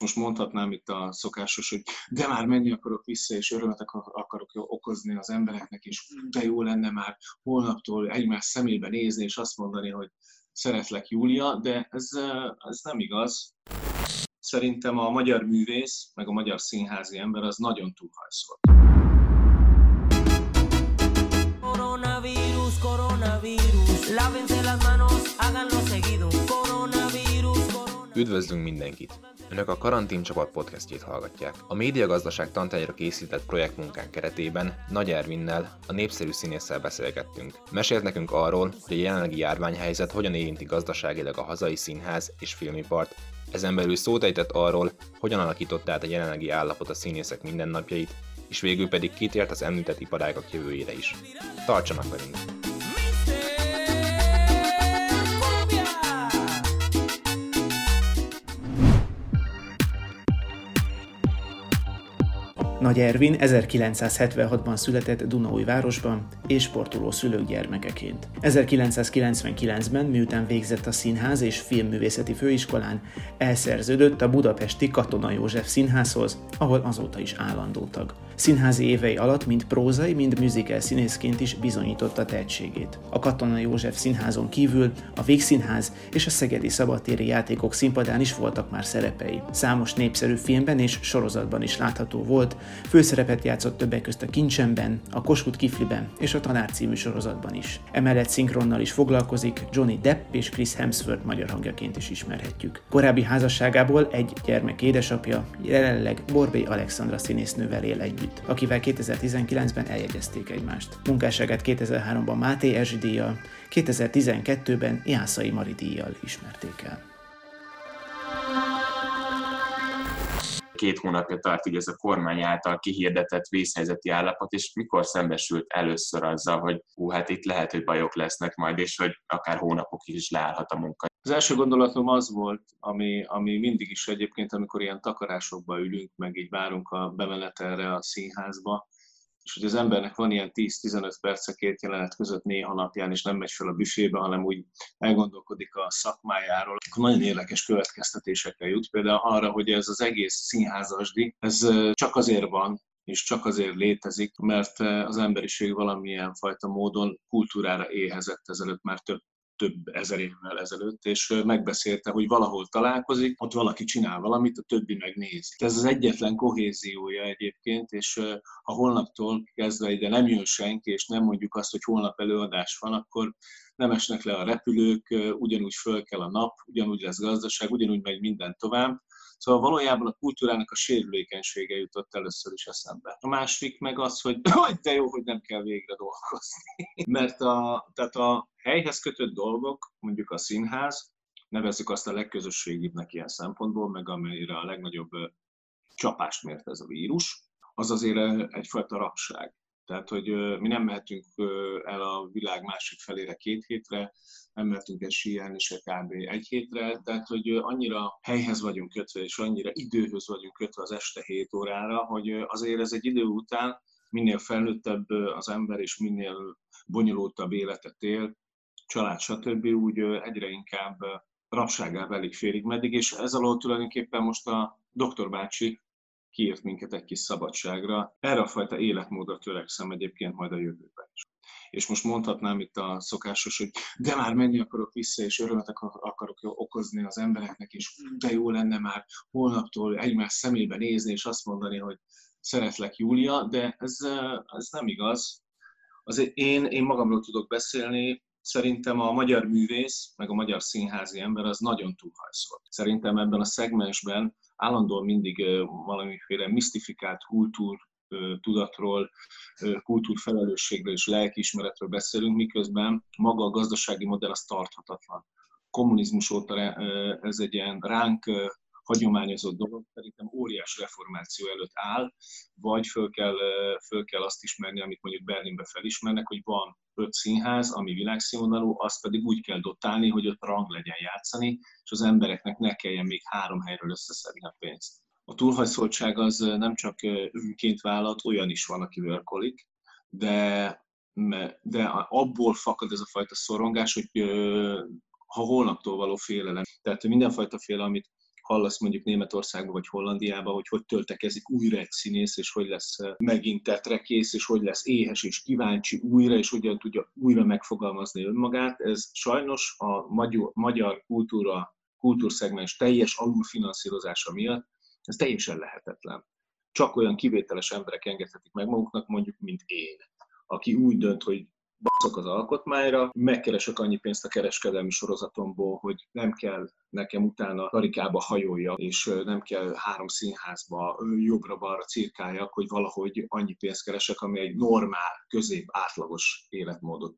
Most mondhatnám itt a szokásos, hogy de már menni akarok vissza, és örömet akarok okozni az embereknek, és de jó lenne már holnaptól egymás szemébe nézni, és azt mondani, hogy szeretlek Júlia, de ez, ez nem igaz. Szerintem a magyar művész, meg a magyar színházi ember az nagyon túlhajszolt. Coronavirus, coronavirus, lávense las manos, háganlo seguido. Üdvözlünk mindenkit! Önök a Karantén Csapat podcastjét hallgatják. A médiagazdaság tantányra készített projektmunkán keretében Nagy Ervinnel, a népszerű színésszel beszélgettünk. Mesélt nekünk arról, hogy a jelenlegi járványhelyzet hogyan érinti gazdaságilag a hazai színház és filmipart, ezen belül szót ejtett arról, hogyan alakította át a jelenlegi állapot a színészek mindennapjait, és végül pedig kitért az említett iparágak jövőjére is. Tartsanak velünk! Nagy Ervin 1976-ban született Dunaújvárosban és sportoló szülők gyermekeként. 1999-ben, miután végzett a Színház és Filmművészeti Főiskolán, elszerződött a budapesti Katona József Színházhoz, ahol azóta is állandó tag. Színházi évei alatt mind prózai, mind musical színészként is bizonyította tehetségét. A Katona József Színházon kívül a Végszínház és a Szegedi Szabadtéri Játékok színpadán is voltak már szerepei. Számos népszerű filmben és sorozatban is látható volt, főszerepet játszott többek közt a Kincsemben, a Kossuth Kifliben és a Tanár című sorozatban is. Emellett szinkronnal is foglalkozik, Johnny Depp és Chris Hemsworth magyar hangjaként is ismerhetjük. Korábbi házasságából egy gyermek édesapja, jelenleg Borbé Alexandra színésznővel él együtt, akivel 2019-ben eljegyezték egymást. Munkásságát 2003-ban Máté Erzsi díjjal, 2012-ben Jászai Mari díjjal ismerték el. Két hónapja tart így ez a kormány által kihirdetett vészhelyzeti állapot, és mikor szembesült először azzal, hogy hú, hát itt lehet, hogy bajok lesznek majd, és hogy akár hónapokig is leállhat a munka. Az első gondolatom az volt, ami, ami mindig is egyébként, amikor ilyen takarásokba ülünk, meg így várunk a bemenetelre a színházba, és hogy az embernek van ilyen 10-15 perce két jelenet között néha napján, és nem megy fel a büfébe, hanem úgy elgondolkodik a szakmájáról, akkor nagyon érdekes következtetésekkel jut. Például arra, hogy ez az egész színházasdi, ez csak azért van, és csak azért létezik, mert az emberiség valamilyen fajta módon kultúrára éhezett ezelőtt már több több ezer évvel ezelőtt, és megbeszélte, hogy valahol találkozik, ott valaki csinál valamit, a többi megnézi. Ez az egyetlen kohéziója egyébként, és ha holnaptól kezdve ide nem jön senki, és nem mondjuk azt, hogy holnap előadás van, akkor nem esnek le a repülők, ugyanúgy föl kell a nap, ugyanúgy lesz gazdaság, ugyanúgy megy minden tovább. Szóval valójában a kultúrának a sérülékenysége jutott először is eszembe. A másik meg az, hogy, de jó, hogy nem kell végre dolgozni. Mert a, tehát a helyhez kötött dolgok, mondjuk a színház, nevezzük azt a legközösségibbnek ilyen szempontból, meg amelyre a legnagyobb csapást mért ez a vírus, az azért egyfajta rabság. Tehát, hogy mi nem mehetünk el a világ másik felére két hétre, nem mehetünk el síelni se kb. egy hétre, tehát, hogy annyira helyhez vagyunk kötve, és annyira időhöz vagyunk kötve az este 7 órára, hogy azért ez egy idő után minél felnőttebb az ember, és minél bonyolultabb életet él, család, stb. úgy egyre inkább rabságá válik félig meddig, és ez alól tulajdonképpen most a doktor bácsi kiírt minket egy kis szabadságra. Erre a fajta életmódra törekszem egyébként majd a jövőben is. És most mondhatnám itt a szokásos, hogy de már menni akarok vissza, és örömet akarok okozni az embereknek, és de jó lenne már holnaptól egymás szemébe nézni, és azt mondani, hogy szeretlek Júlia, de ez, ez nem igaz. Azért én, én magamról tudok beszélni, szerintem a magyar művész, meg a magyar színházi ember az nagyon túlhajszolt. Szerintem ebben a szegmensben állandóan mindig valamiféle misztifikált kultúr tudatról, kultúrfelelősségről és lelkiismeretről beszélünk, miközben maga a gazdasági modell az tarthatatlan. Kommunizmus óta ez egy ilyen ránk hagyományozott dolog, szerintem óriás reformáció előtt áll, vagy föl kell, föl kell azt ismerni, amit mondjuk Berlinbe felismernek, hogy van öt színház, ami világszínvonalú, azt pedig úgy kell dotálni, hogy ott rang legyen játszani, és az embereknek ne kelljen még három helyről összeszedni a pénzt. A túlhajszoltság az nem csak önként vállalt, olyan is van, aki vörkolik, de, de abból fakad ez a fajta szorongás, hogy ha holnaptól való félelem. Tehát mindenfajta félelem, amit hallasz mondjuk Németországba vagy Hollandiába, hogy hogy töltekezik újra egy színész, és hogy lesz megint tetrekész, és hogy lesz éhes és kíváncsi újra, és hogyan tudja újra megfogalmazni önmagát. Ez sajnos a magyar kultúra, kultúrszegmens teljes alulfinanszírozása miatt ez teljesen lehetetlen. Csak olyan kivételes emberek engedhetik meg maguknak, mondjuk, mint én, aki úgy dönt, hogy baszok az alkotmányra, megkeresek annyi pénzt a kereskedelmi sorozatomból, hogy nem kell nekem utána karikába hajolja, és nem kell három színházba jobbra-balra cirkáljak, hogy valahogy annyi pénzt keresek, ami egy normál, közép, átlagos életmódot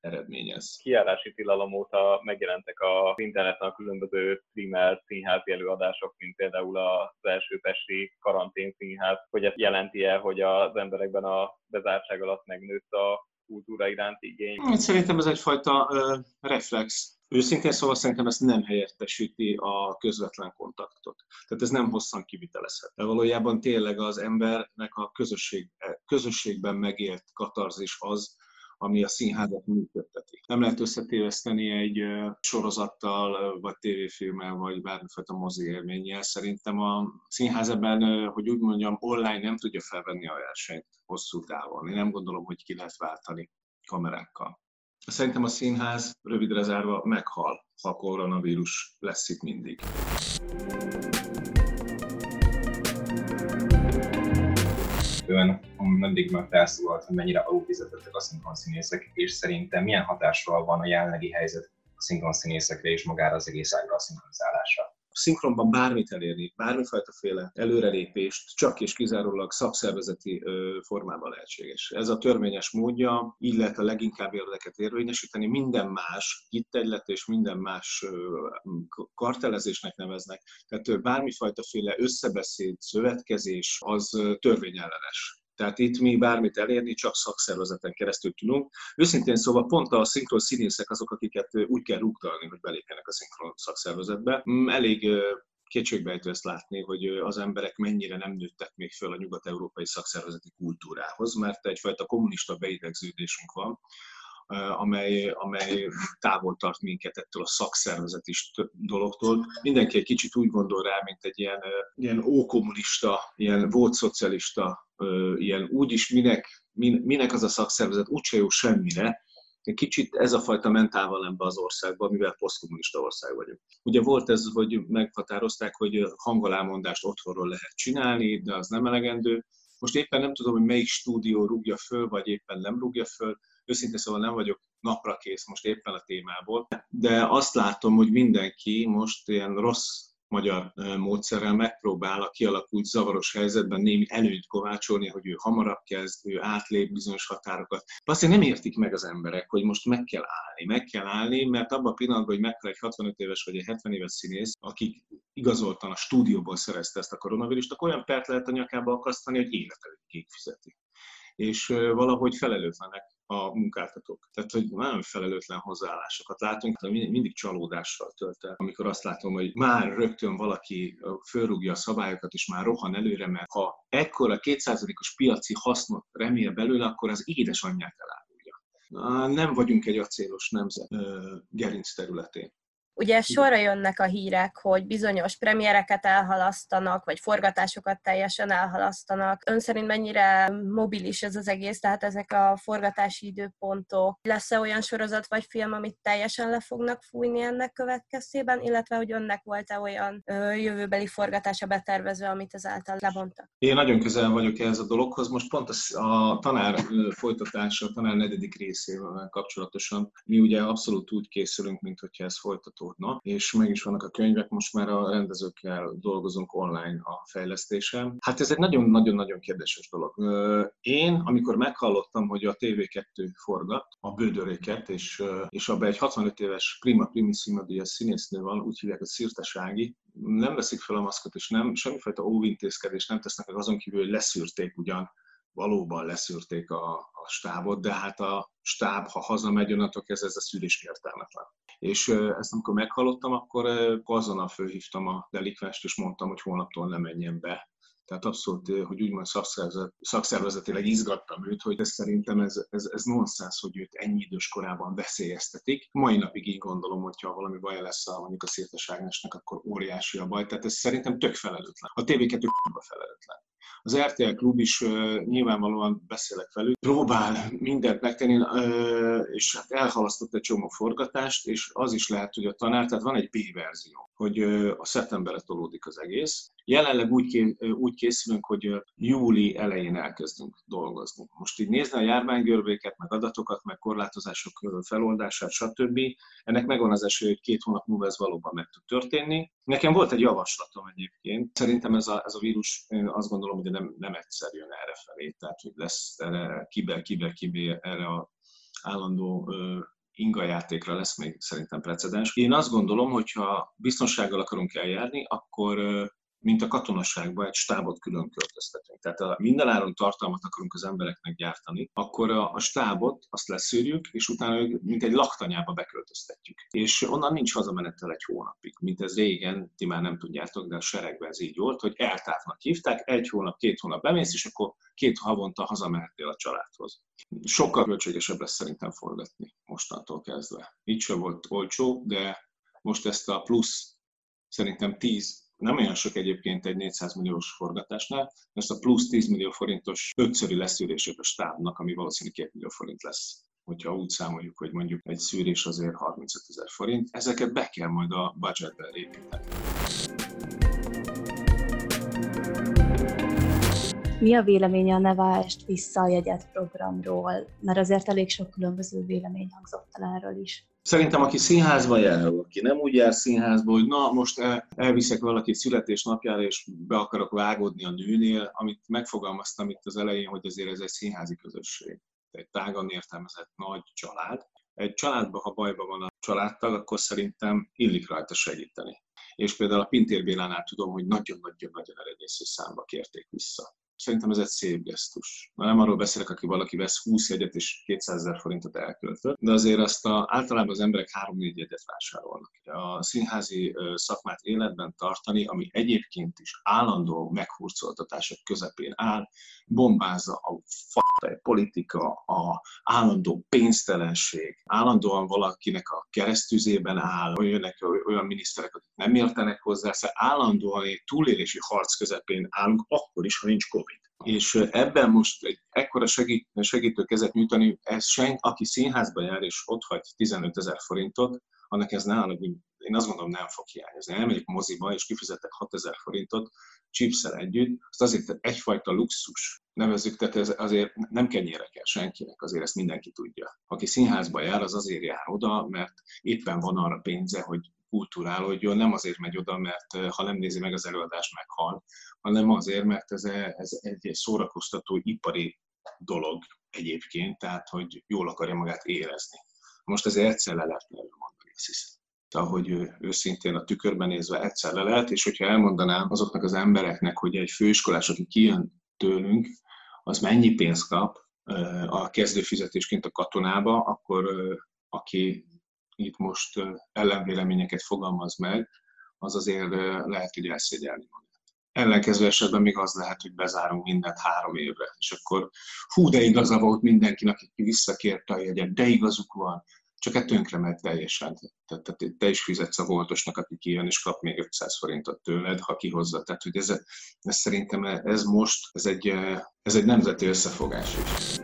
eredményez. Kiállási tilalom óta megjelentek a interneten a különböző streamer színházi előadások, mint például az első pesti karantén színház, hogy ez jelenti-e, hogy az emberekben a bezártság alatt megnőtt a kultúra iránti igény? Hát szerintem ez egyfajta uh, reflex. Őszintén szóval szerintem ezt nem helyettesíti a közvetlen kontaktot. Tehát ez nem hosszan. De valójában tényleg az embernek a közösség, közösségben megélt katarzis az, ami a színházat működteti. Nem lehet összetéveszteni egy sorozattal, vagy tévéfilmmel, vagy bármifajta mozi élménnyel. Szerintem a színház ebben, hogy úgy mondjam, online nem tudja felvenni a versenyt hosszú távon. Én nem gondolom, hogy ki lehet váltani kamerákkal. Szerintem a színház rövidre zárva meghal, ha a koronavírus lesz itt mindig. Ön mindig meg felszólalt, hogy mennyire alulfizetettek a szinkronszínészek, és szerintem milyen hatással van a jelenlegi helyzet a szinkronszínészekre és magára az egész ágra a szinkronizálásra szinkronban bármit elérni, bármifajta féle előrelépést csak és kizárólag szakszervezeti formában lehetséges. Ez a törvényes módja, így lehet a leginkább érdeket érvényesíteni, minden más hitegylet és minden más kartelezésnek neveznek. Tehát bármifajta féle összebeszéd, szövetkezés az törvényellenes. Tehát itt mi bármit elérni, csak szakszervezeten keresztül tudunk. Őszintén szóval pont a szinkron színészek azok, akiket úgy kell rúgdalni, hogy belépjenek a szinkron szakszervezetbe. Mm, elég kétségbejtő ezt látni, hogy az emberek mennyire nem nőttek még föl a nyugat-európai szakszervezeti kultúrához, mert egyfajta kommunista beidegződésünk van, amely, amely távol tart minket ettől a szakszervezeti dologtól. Mindenki egy kicsit úgy gondol rá, mint egy ilyen, ilyen ókommunista, ilyen volt szocialista, ilyen úgyis minek, minek az a szakszervezet, úgyse jó semmire, Kicsit ez a fajta mentál van ebbe az országban, mivel posztkommunista ország vagyunk. Ugye volt ez, hogy meghatározták, hogy hangolámondást otthonról lehet csinálni, de az nem elegendő. Most éppen nem tudom, hogy melyik stúdió rúgja föl, vagy éppen nem rúgja föl. Őszintén szóval nem vagyok napra kész most éppen a témából, de azt látom, hogy mindenki most ilyen rossz magyar módszerrel megpróbál a kialakult zavaros helyzetben némi előnyt kovácsolni, hogy ő hamarabb kezd, ő átlép bizonyos határokat. Azt nem értik meg az emberek, hogy most meg kell állni. Meg kell állni, mert abban a pillanatban, hogy meghal egy 65 éves vagy egy 70 éves színész, akik igazoltan a stúdióból szerezte ezt a koronavírust, akkor olyan pert lehet a nyakába akasztani, hogy életedig fizeti. És valahogy felelőtlenek a munkáltatók. Tehát, hogy nagyon felelőtlen hozzáállásokat látunk, mindig csalódással tölt el, amikor azt látom, hogy már rögtön valaki fölrúgja a szabályokat, és már rohan előre, mert ha ekkora kétszázalékos piaci hasznot remél belőle, akkor az édesanyját elárulja. Nem vagyunk egy acélos nemzet gerinc területén. Ugye sorra jönnek a hírek, hogy bizonyos premiereket elhalasztanak, vagy forgatásokat teljesen elhalasztanak. Ön szerint mennyire mobilis ez az egész, tehát ezek a forgatási időpontok? Lesz-e olyan sorozat vagy film, amit teljesen le fognak fújni ennek következtében, illetve hogy önnek volt-e olyan ö, jövőbeli forgatása betervezve, amit ezáltal lebontak? Én nagyon közel vagyok ehhez a dologhoz. Most pont a, a tanár folytatása, a tanár negyedik részével kapcsolatosan mi ugye abszolút úgy készülünk, mint hogyha ez folytató folytatódna, és meg is vannak a könyvek, most már a rendezőkkel dolgozunk online a fejlesztésen. Hát ez egy nagyon-nagyon-nagyon kérdéses dolog. Én, amikor meghallottam, hogy a TV2 forgat a bődöréket, és, és abban egy 65 éves prima primissima díjas színésznő van, úgy hívják, hogy Szirtesági, nem veszik fel a maszkot, és nem, semmifajta óvintézkedést nem tesznek meg azon kívül, hogy leszűrték ugyan valóban leszűrték a, a stábot, de hát a stáb, ha hazamegy, onnantól kezdve ez a szülés értelmetlen. És ezt amikor meghallottam, akkor azonnal fölhívtam a delikvest, és mondtam, hogy holnaptól ne menjen be Tehát abszolút, hogy úgymond szakszervezet, szakszervezetileg izgattam őt, hogy ez szerintem ez, ez, ez nonsens, hogy őt ennyi idős korában veszélyeztetik. Mai napig így gondolom, hogyha valami baj lesz a, mondjuk a Szirtes Ágnesnek, akkor óriási a baj. Tehát ez szerintem tök felelőtlen. A TV2 felelőtlen. Az RTL klub is nyilvánvalóan beszélek velük, próbál mindent megtenni, és hát elhalasztott egy csomó forgatást, és az is lehet, hogy a tanár, tehát van egy B-verzió, hogy a szeptemberre tolódik az egész. Jelenleg úgy, úgy készülünk, hogy júli elején elkezdünk dolgozni. Most így nézni a járványgörbéket, meg adatokat, meg korlátozások feloldását, stb. Ennek megvan az esély, hogy két hónap múlva ez valóban meg tud történni. Nekem volt egy javaslatom egyébként. Szerintem ez a, ez a vírus, én azt gondolom, hogy nem, nem egyszer jön erre felé, tehát hogy lesz erre kiber, kiber, kiber, erre a állandó inga játékra lesz még szerintem precedens. Én azt gondolom, hogy ha biztonsággal akarunk eljárni, akkor mint a katonaságban egy stábot külön költöztetünk. Tehát a mindenáron tartalmat akarunk az embereknek gyártani, akkor a, stábot azt leszűrjük, és utána ők mint egy laktanyába beköltöztetjük. És onnan nincs hazamenettel egy hónapig, mint ez régen, ti már nem tudjátok, de a seregben ez így volt, hogy eltávnak hívták, egy hónap, két hónap bemész, és akkor két havonta hazamehetél a családhoz. Sokkal költségesebb lesz szerintem forgatni mostantól kezdve. Így sem volt olcsó, de most ezt a plusz szerintem 10 nem olyan sok egyébként egy 400 milliós forgatásnál, ezt a plusz 10 millió forintos ötszöri leszűrését a stábnak, ami valószínűleg 2 millió forint lesz hogyha úgy számoljuk, hogy mondjuk egy szűrés azért 35 ezer forint, ezeket be kell majd a budgetbe építeni. Mi a véleménye a Neváest vissza a jegyet programról? Mert azért elég sok különböző vélemény hangzott el erről is. Szerintem, aki színházba jár, aki nem úgy jár színházba, hogy na, most el, elviszek valakit születésnapjára, és be akarok vágódni a nőnél, amit megfogalmaztam itt az elején, hogy azért ez egy színházi közösség. Egy tágan értelmezett nagy család. Egy családban, ha bajban van a családtag, akkor szerintem illik rajta segíteni. És például a Pintér Bélánál tudom, hogy nagyon-nagyon-nagyon eredésző számba kérték vissza. Szerintem ez egy szép gesztus. Na, nem arról beszélek, aki valaki vesz 20 jegyet és 200 ezer forintot elköltött, de azért azt a, általában az emberek 3-4 jegyet vásárolnak. A színházi szakmát életben tartani, ami egyébként is állandó meghurcoltatások közepén áll, bombázza a fajta politika, a állandó pénztelenség, állandóan valakinek a keresztüzében áll, jönnek olyan miniszterek, akik nem értenek hozzá, szóval állandóan egy túlélési harc közepén állunk, akkor is, ha nincs COVID. És ebben most egy ekkora segít, segítő kezet nyújtani, ez sen, aki színházba jár és ott hagy 15 ezer forintot, annak ez nálam, én azt gondolom nem fog hiányozni. Elmegyek moziba, és kifizetek 6000 forintot chipszel együtt, azt azért egyfajta luxus nevezzük, tehát ez azért nem kenyére kell senkinek, azért ezt mindenki tudja. Aki színházba jár, az azért jár oda, mert éppen van arra pénze, hogy kulturálódjon, nem azért megy oda, mert ha nem nézi meg az előadást, meghal, hanem azért, mert ez, ez egy szórakoztató ipari dolog egyébként, tehát hogy jól akarja magát érezni. Most ezért egyszer le lehet mondani, azt hiszem ahogy őszintén a tükörben nézve egyszer le lehet, és hogyha elmondanám azoknak az embereknek, hogy egy főiskolás, aki kijön tőlünk, az mennyi pénzt kap a kezdőfizetésként a katonába, akkor aki itt most ellenvéleményeket fogalmaz meg, az azért lehet, hogy elszégyelni magát. Ellenkező esetben még az lehet, hogy bezárunk mindent három évre, és akkor hú, de igaza volt mindenkinek, aki visszakérte a jegyet, de igazuk van, csak egy tönkre megy teljesen. Tehát, tehát te is fizetsz a voltosnak, aki kijön, és kap még 500 forintot tőled, ha kihozza. Tehát, hogy ez, ez szerintem ez most, ez egy, ez egy nemzeti összefogás is.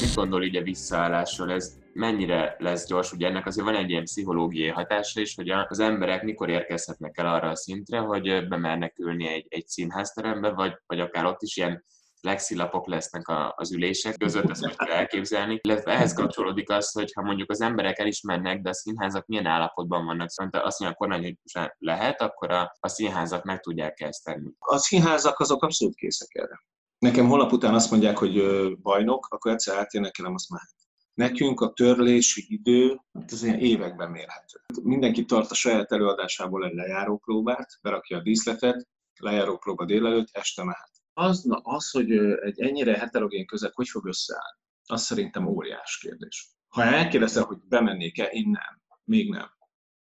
Mit gondol így a visszaállásról? Ez mennyire lesz gyors? Ugye ennek azért van egy ilyen pszichológiai hatása is, hogy az emberek mikor érkezhetnek el arra a szintre, hogy bemernek ülni egy, egy színházterembe, vagy, vagy akár ott is ilyen lexilapok lesznek az ülések között, ezt most elképzelni. Illetve ehhez kapcsolódik az, hogy ha mondjuk az emberek elismernek, de a színházak milyen állapotban vannak. Szóval azt mondja a kormány, hogy lehet, akkor a, a színházak meg tudják ezt tenni. A színházak azok abszolút készek erre. Nekem holnap után azt mondják, hogy bajnok, akkor egyszer átjönnek el, azt már Nekünk a törlési idő, hát ez ilyen években mérhető. Mindenki tart a saját előadásából egy lejárópróbát, berakja a díszletet, lejárópróba délelőtt, este mehet az, na, az, hogy egy ennyire heterogén közeg hogy fog összeállni, az szerintem óriás kérdés. Ha elkérdezel, hogy bemennék-e, én nem. Még nem.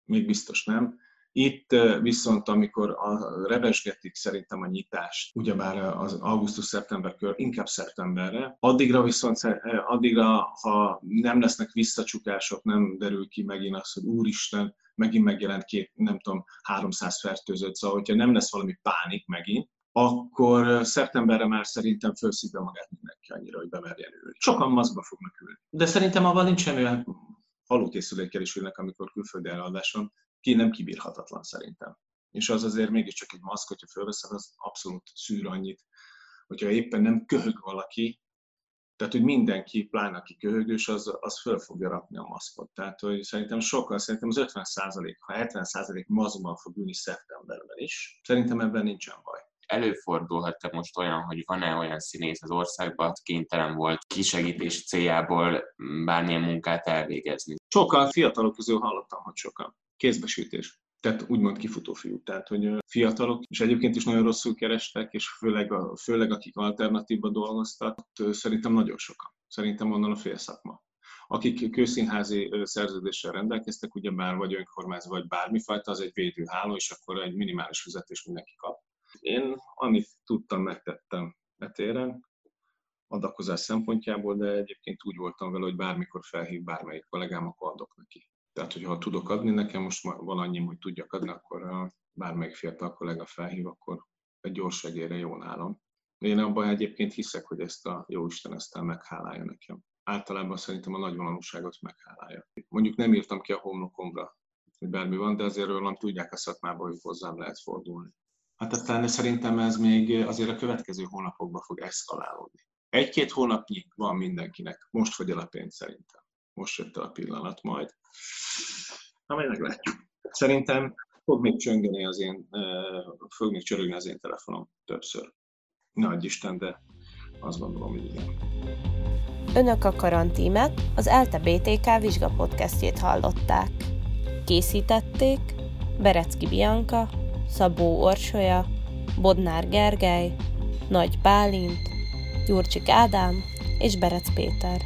Még biztos nem. Itt viszont, amikor a revesgetik szerintem a nyitást, ugyebár az augusztus-szeptember kör, inkább szeptemberre, addigra viszont, addigra, ha nem lesznek visszacsukások, nem derül ki megint az, hogy úristen, megint megjelent két, nem tudom, 300 fertőzött, szóval hogyha nem lesz valami pánik megint, akkor szeptemberre már szerintem felszívja magát mindenki annyira, hogy bemerjen ülni. Sokan maszkba fognak ülni. De szerintem abban nincsen olyan halókészülékkel is ülnek, amikor külföldi eladáson, ki nem kibírhatatlan szerintem. És az azért mégiscsak egy maszk, hogyha fölveszed, az abszolút szűr annyit, hogyha éppen nem köhög valaki, tehát, hogy mindenki, pláne aki köhögős, az, az föl fogja rakni a maszkot. Tehát, hogy szerintem sokkal, szerintem az 50 ha 70 maszkban fog ülni szeptemberben is, szerintem ebben nincsen baj előfordulhat-e most olyan, hogy van-e olyan színész az országban, kénytelen volt kisegítés céljából bármilyen munkát elvégezni? Sokan fiatalok közül hallottam, hogy sokan. Kézbesítés. Tehát úgymond kifutó fiú. Tehát, hogy fiatalok, és egyébként is nagyon rosszul kerestek, és főleg, a, főleg akik alternatívba dolgoztak, szerintem nagyon sokan. Szerintem onnan a fél szakma akik kőszínházi szerződéssel rendelkeztek, ugyebár vagy önkormányzat, vagy bármifajta, az egy védőháló, és akkor egy minimális fizetés mindenki kap. Én amit tudtam, megtettem etéren, adakozás szempontjából, de egyébként úgy voltam vele, hogy bármikor felhív bármelyik kollégám, akkor adok neki. Tehát, hogyha tudok adni nekem, most van annyi, hogy tudjak adni, akkor bármelyik fiatal kollega felhív, akkor egy gyors segélyre jó nálam. Én abban egyébként hiszek, hogy ezt a jó Isten ezt meghálálja nekem. Általában szerintem a nagyvonalúságot meghálálja. Mondjuk nem írtam ki a homlokomra, hogy bármi van, de azért rólam tudják a szakmában, hogy hozzám lehet fordulni. Hát aztán szerintem ez még azért a következő hónapokban fog eszkalálódni. Egy-két hónapnyi van mindenkinek. Most fogy el a pénz szerintem. Most jött el a pillanat majd. Na, majd meglátjuk. Szerintem fog még csöngeni az én, fog még csörögni az én telefonom többször. Nagy Isten, de azt gondolom, hogy igen. Önök a karantímet, az ELTE BTK vizsgapodcastjét hallották. Készítették Berecki Bianca, Szabó Orsolya, Bodnár Gergely, Nagy Bálint, Gyurcsik Ádám és Berec Péter.